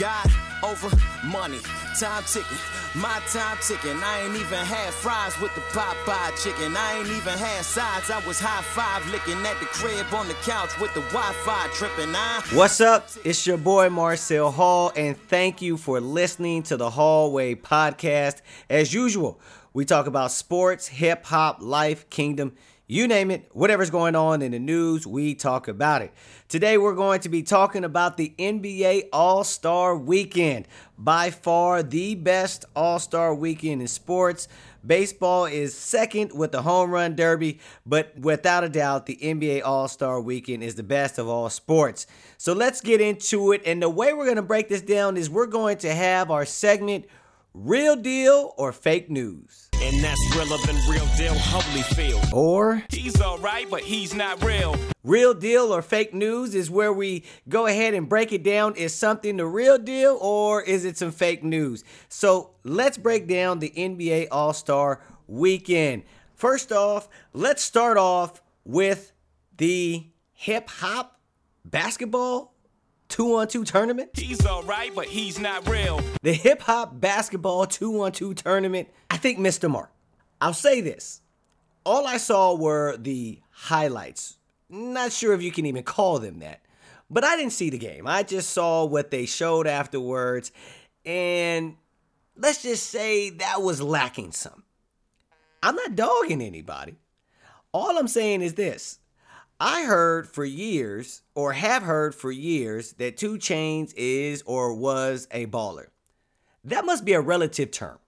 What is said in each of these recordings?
God over money, time ticking, my time ticking. I ain't even had fries with the Popeye chicken. I ain't even had sides. I was high five licking at the crib on the couch with the Wi-Fi tripping. I What's up? It's your boy Marcel Hall, and thank you for listening to the Hallway Podcast. As usual, we talk about sports, hip hop, life, kingdom, you name it, whatever's going on in the news, we talk about it. Today, we're going to be talking about the NBA All Star Weekend. By far the best All Star weekend in sports. Baseball is second with the Home Run Derby, but without a doubt, the NBA All Star Weekend is the best of all sports. So let's get into it. And the way we're going to break this down is we're going to have our segment Real Deal or Fake News. And that's realer than real deal Holyfield. Or He's alright, but he's not real. Real deal or fake news is where we go ahead and break it down. Is something the real deal or is it some fake news? So let's break down the NBA All Star weekend. First off, let's start off with the hip hop basketball two on two tournament. He's alright, but he's not real. The hip hop basketball two on two tournament, I think missed the mark. I'll say this. All I saw were the highlights. Not sure if you can even call them that. But I didn't see the game. I just saw what they showed afterwards. And let's just say that was lacking some. I'm not dogging anybody. All I'm saying is this. I heard for years, or have heard for years, that 2 Chainz is or was a baller. That must be a relative term.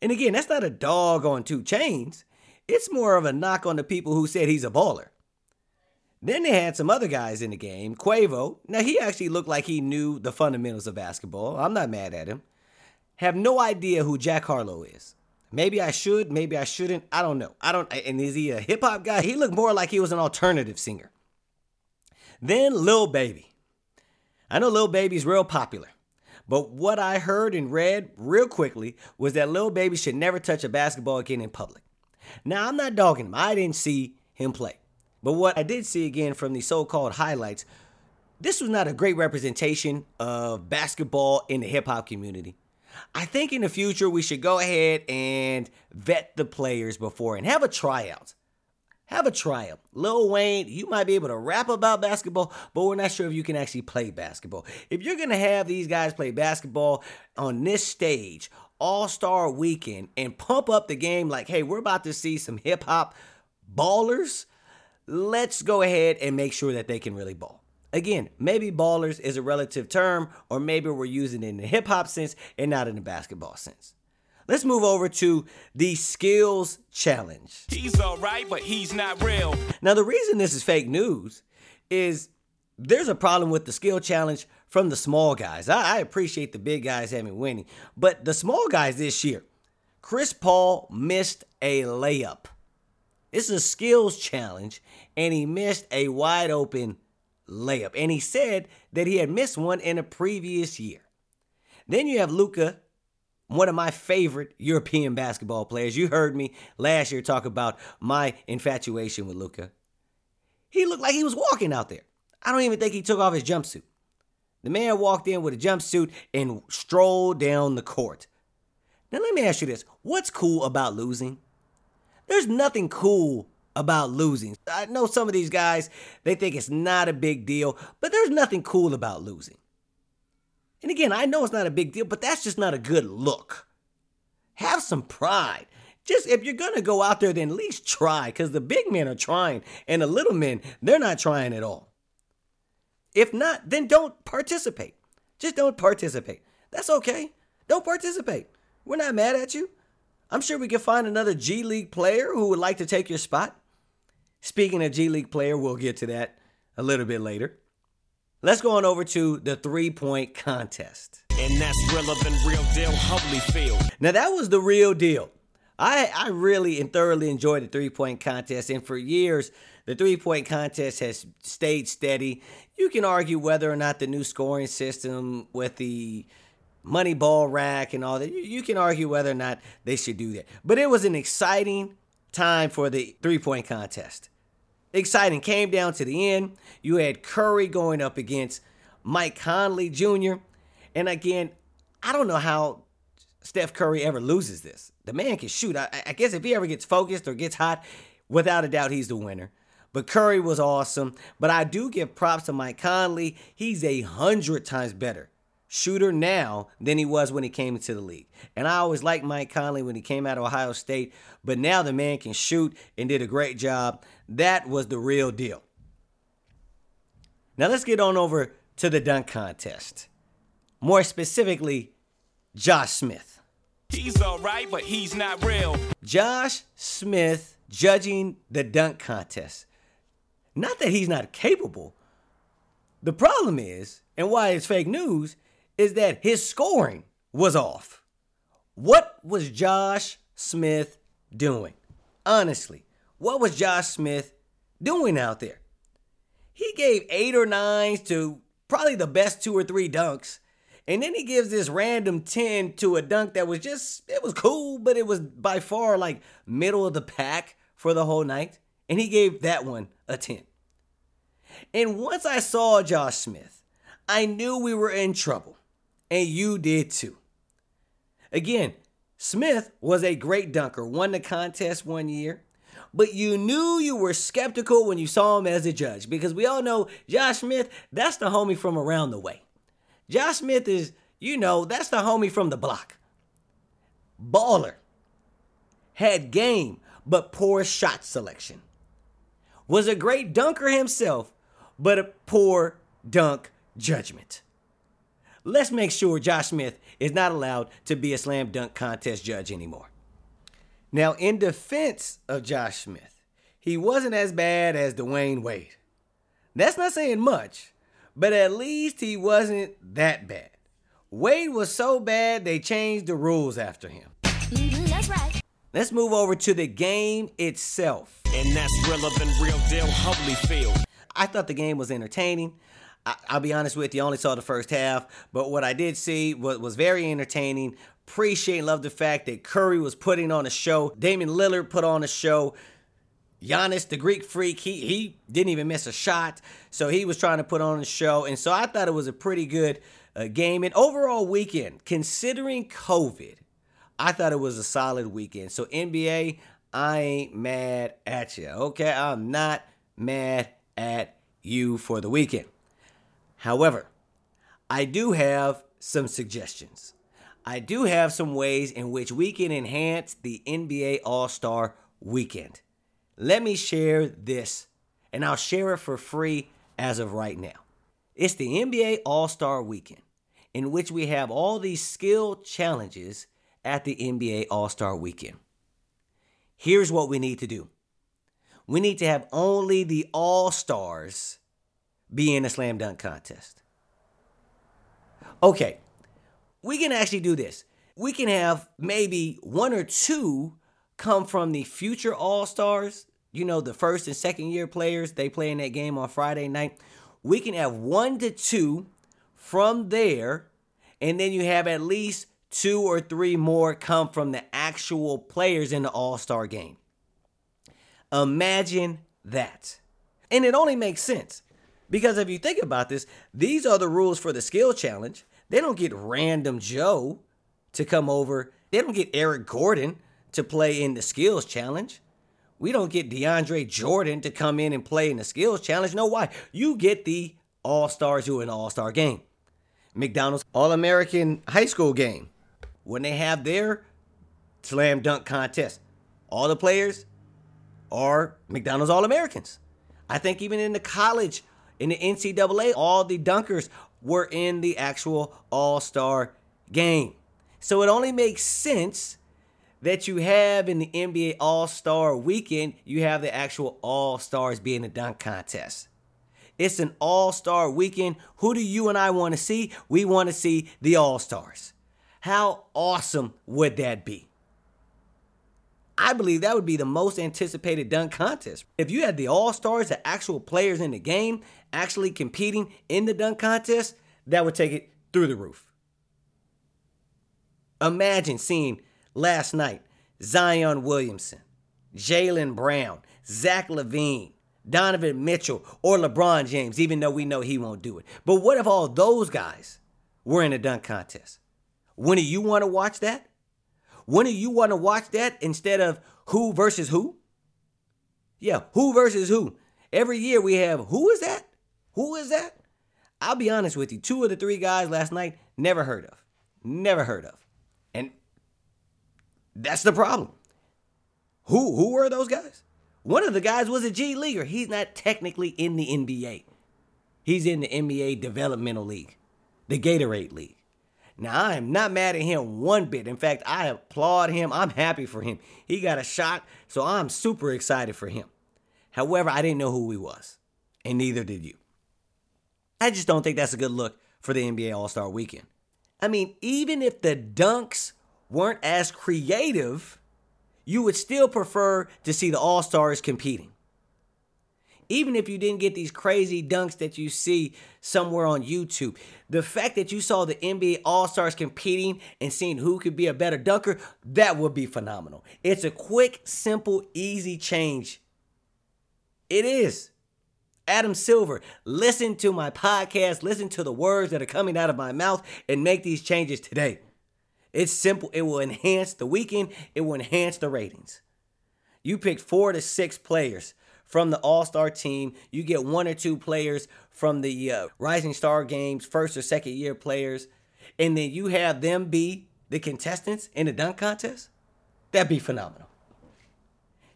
And again, that's not a dog on 2 Chainz. It's more of a knock on the people who said he's a baller. Then they had some other guys in the game. Quavo, now he actually looked like he knew the fundamentals of basketball. I'm not mad at him. Have no idea who Jack Harlow is. Maybe I should, maybe I shouldn't. I don't know. I don't. And is he a hip hop guy? He looked more like he was an alternative singer. Then Lil Baby. I know Lil Baby's real popular. But what I heard and read real quickly was that Lil Baby should never touch a basketball again in public. Now, I'm not dogging him. I didn't see him play. But what I did see again from the so called highlights, this was not a great representation of basketball in the hip hop community. I think in the future we should go ahead and vet the players before and have a tryout. Have a tryout. Lil Wayne, you might be able to rap about basketball, but we're not sure if you can actually play basketball. If you're going to have these guys play basketball on this stage, All Star weekend, and pump up the game like, hey, we're about to see some hip hop ballers, let's go ahead and make sure that they can really ball. Again, maybe ballers is a relative term, or maybe we're using it in the hip hop sense and not in the basketball sense. Let's move over to the skills challenge. He's alright, but he's not real. Now, the reason this is fake news is there's a problem with the skill challenge from the small guys. I, I appreciate the big guys having winning, but the small guys this year, Chris Paul missed a layup. This is a skills challenge, and he missed a wide open layup. And he said that he had missed one in a previous year. Then you have Luka, one of my favorite European basketball players. You heard me last year talk about my infatuation with Luka. He looked like he was walking out there. I don't even think he took off his jumpsuit. The man walked in with a jumpsuit and strolled down the court. Now, let me ask you this what's cool about losing? There's nothing cool about losing. I know some of these guys, they think it's not a big deal, but there's nothing cool about losing. And again, I know it's not a big deal, but that's just not a good look. Have some pride. Just if you're gonna go out there, then at least try, because the big men are trying, and the little men, they're not trying at all. If not, then don't participate. Just don't participate. That's okay. Don't participate. We're not mad at you. I'm sure we can find another G League player who would like to take your spot. Speaking of G League player, we'll get to that a little bit later. Let's go on over to the three point contest. And that's realer than real deal Holyfield. Now, that was the real deal. I, I really and thoroughly enjoyed the three point contest, and for years, the three point contest has stayed steady. You can argue whether or not the new scoring system with the money ball rack and all that, you, you can argue whether or not they should do that. But it was an exciting time for the three point contest. Exciting. Came down to the end. You had Curry going up against Mike Conley Jr. And again, I don't know how Steph Curry ever loses this. The man can shoot. I, I guess if he ever gets focused or gets hot, without a doubt, he's the winner. But Curry was awesome. But I do give props to Mike Conley. He's a hundred times better shooter now than he was when he came into the league. And I always liked Mike Conley when he came out of Ohio State. But now the man can shoot and did a great job. That was the real deal. Now let's get on over to the dunk contest. More specifically, Josh Smith. He's alright, but he's not real. Josh Smith judging the dunk contest. Not that he's not capable. The problem is, and why it's fake news, is that his scoring was off. What was Josh Smith doing? Honestly, what was Josh Smith doing out there? He gave eight or nines to probably the best two or three dunks. And then he gives this random 10 to a dunk that was just, it was cool, but it was by far like middle of the pack for the whole night. And he gave that one a 10. And once I saw Josh Smith, I knew we were in trouble. And you did too. Again, Smith was a great dunker, won the contest one year, but you knew you were skeptical when you saw him as a judge because we all know Josh Smith, that's the homie from around the way. Josh Smith is, you know, that's the homie from the block. Baller. Had game, but poor shot selection. Was a great dunker himself, but a poor dunk judgment. Let's make sure Josh Smith is not allowed to be a slam dunk contest judge anymore. Now, in defense of Josh Smith, he wasn't as bad as Dwyane Wade. That's not saying much, but at least he wasn't that bad. Wade was so bad they changed the rules after him. Mm-hmm, that's right. Let's move over to the game itself. And that's realer than real deal Holyfield. I thought the game was entertaining. I, will be honest with you, I only saw the first half, but what I did see was, was very entertaining. Appreciate and love the fact that Curry was putting on a show. Damian Lillard put on a show. Giannis, the Greek freak, he he didn't even miss a shot, so he was trying to put on a show, and so I thought it was a pretty good uh, game. And overall weekend, considering COVID, I thought it was a solid weekend. So NBA, I ain't mad at you. Okay, I'm not mad at you for the weekend. However, I do have some suggestions. I do have some ways in which we can enhance the NBA All Star weekend. Let me share this, and I'll share it for free as of right now. It's the NBA All Star weekend, in which we have all these skill challenges at the NBA All Star weekend. Here's what we need to do we need to have only the All Stars be in a slam dunk contest. Okay, we can actually do this. We can have maybe one or two come from the future All Stars, you know, the first and second year players, they play in that game on Friday night. We can have one to two from there, and then you have at least two or three more come from the actual players in the All Star game. Imagine that. And it only makes sense because if you think about this, these are the rules for the skill challenge. They don't get random Joe to come over. They don't get Eric Gordon to play in the skills challenge. We don't get DeAndre Jordan to come in and play in the skills challenge. No, why? You get the All Stars who are All Star game. McDonald's All American High School game. When they have their slam dunk contest, all the players are McDonald's All Americans. I think even in the college in the NCAA, all the dunkers were in the actual All Star game. So it only makes sense that you have in the NBA All Star weekend, you have the actual All Stars being a dunk contest. It's an All Star weekend. Who do you and I want to see? We want to see the All Stars. How awesome would that be? I believe that would be the most anticipated dunk contest. If you had the All Stars, the actual players in the game, actually competing in the dunk contest, that would take it through the roof. Imagine seeing last night Zion Williamson, Jaylen Brown, Zach LaVine, Donovan Mitchell, or LeBron James, even though we know he won't do it. But what if all those guys were in a dunk contest. Wouldn't you want to watch that? Wouldn't you want to watch that instead of who versus who? Yeah, who versus who? Every year we have who is that? Who is that? I'll be honest with you, two of the three guys last night never heard of. Never heard of. And that's the problem. Who who were those guys? One of the guys was a G leaguer. He's not technically in the NBA. He's in the NBA developmental league, the Gatorade League. Now, I am not mad at him one bit. In fact, I applaud him. I'm happy for him. He got a shot, so I'm super excited for him. However, I didn't know who he was, and neither did you. I just don't think that's a good look for the NBA All Star weekend. I mean, even if the dunks weren't as creative, you would still prefer to see the All Stars competing. Even if you didn't get these crazy dunks that you see somewhere on YouTube, the fact that you saw the NBA All Stars competing and seeing who could be a better dunker, that would be phenomenal. It's a quick, simple, easy change. It is. Adam Silver, listen to my podcast, listen to the words that are coming out of my mouth, and make these changes today. It's simple. It will enhance the weekend, it will enhance the ratings. You pick four to six players from the All Star team. You get one or two players from the uh, Rising Star Games, first or second year players, and then you have them be the contestants in the dunk contest. That'd be phenomenal.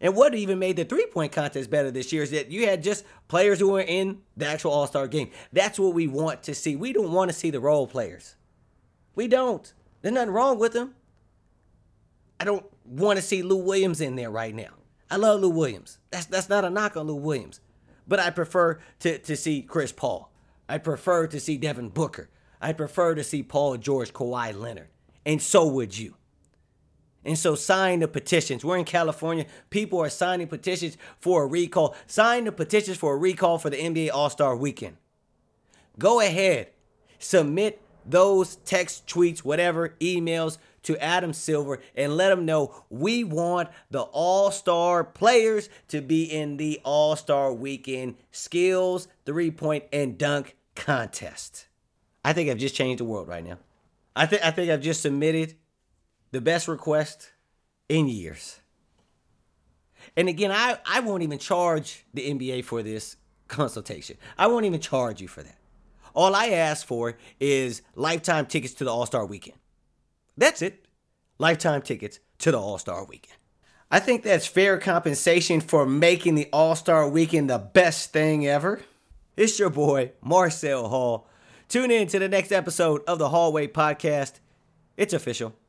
And what even made the three point contest better this year is that you had just players who were in the actual All Star game. That's what we want to see. We don't want to see the role players. We don't. There's nothing wrong with them. I don't want to see Lou Williams in there right now. I love Lou Williams. That's that's not a knock on Lou Williams. But I prefer to, to see Chris Paul. I prefer to see Devin Booker. I prefer to see Paul George, Kawhi Leonard. And so would you. And so sign the petitions. We're in California. People are signing petitions for a recall. Sign the petitions for a recall for the NBA All Star weekend. Go ahead. Submit those text, tweets, whatever, emails to Adam Silver and let him know we want the All Star players to be in the All Star weekend skills, three point, and dunk contest. I think I've just changed the world right now. I think I think I've just submitted the best request in years. And again, I, I won't even charge the NBA for this consultation. I won't even charge you for that. All I ask for is lifetime tickets to the All Star weekend. That's it. Lifetime tickets to the All Star weekend. I think that's fair compensation for making the All Star weekend the best thing ever. It's your boy, Marcel Hall. Tune in to the next episode of the Hallway Podcast. It's official.